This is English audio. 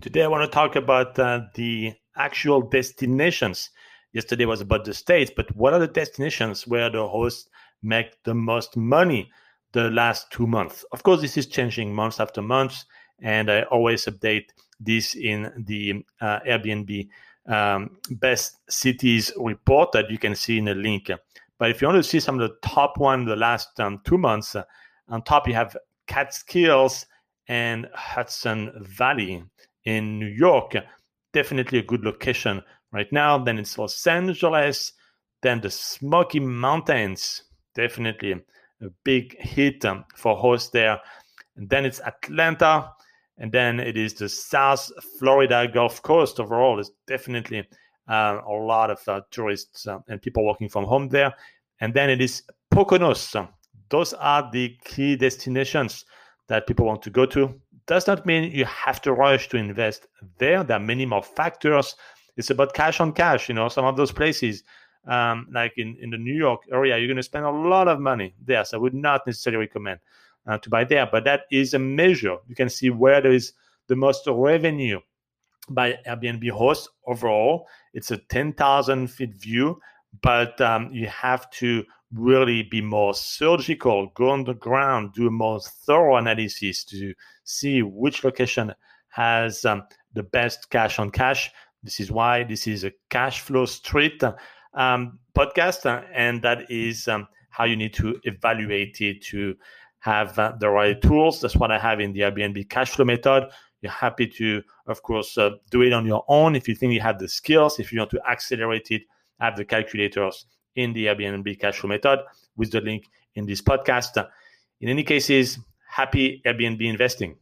Today, I want to talk about uh, the actual destinations. Yesterday was about the states, but what are the destinations where the hosts make the most money the last two months? Of course, this is changing month after month, and I always update this in the uh, Airbnb um, best cities report that you can see in the link. But if you want to see some of the top one the last um, two months, uh, on top you have Catskills and Hudson Valley in New York. Definitely a good location right now. Then it's Los Angeles. Then the Smoky Mountains. Definitely a big hit um, for hosts there. And then it's Atlanta. And then it is the South Florida Gulf Coast overall. There's definitely uh, a lot of uh, tourists uh, and people working from home there. And then it is Poconos. Those are the key destinations that people want to go to. Does not mean you have to rush to invest there. There are many more factors. It's about cash on cash. You know, some of those places, um, like in, in the New York area, you're going to spend a lot of money there. So I would not necessarily recommend uh, to buy there, but that is a measure. You can see where there is the most revenue by Airbnb hosts overall. It's a 10,000 feet view, but um, you have to really be more surgical, go on the ground, do a more thorough analysis to see which location has um, the best cash on cash. This is why this is a cash flow street um, podcast, and that is um, how you need to evaluate it to have uh, the right tools. That's what I have in the Airbnb cash flow method. You're happy to, of course, uh, do it on your own if you think you have the skills. If you want to accelerate it, have the calculators in the Airbnb cash flow method with the link in this podcast. In any cases, happy Airbnb investing.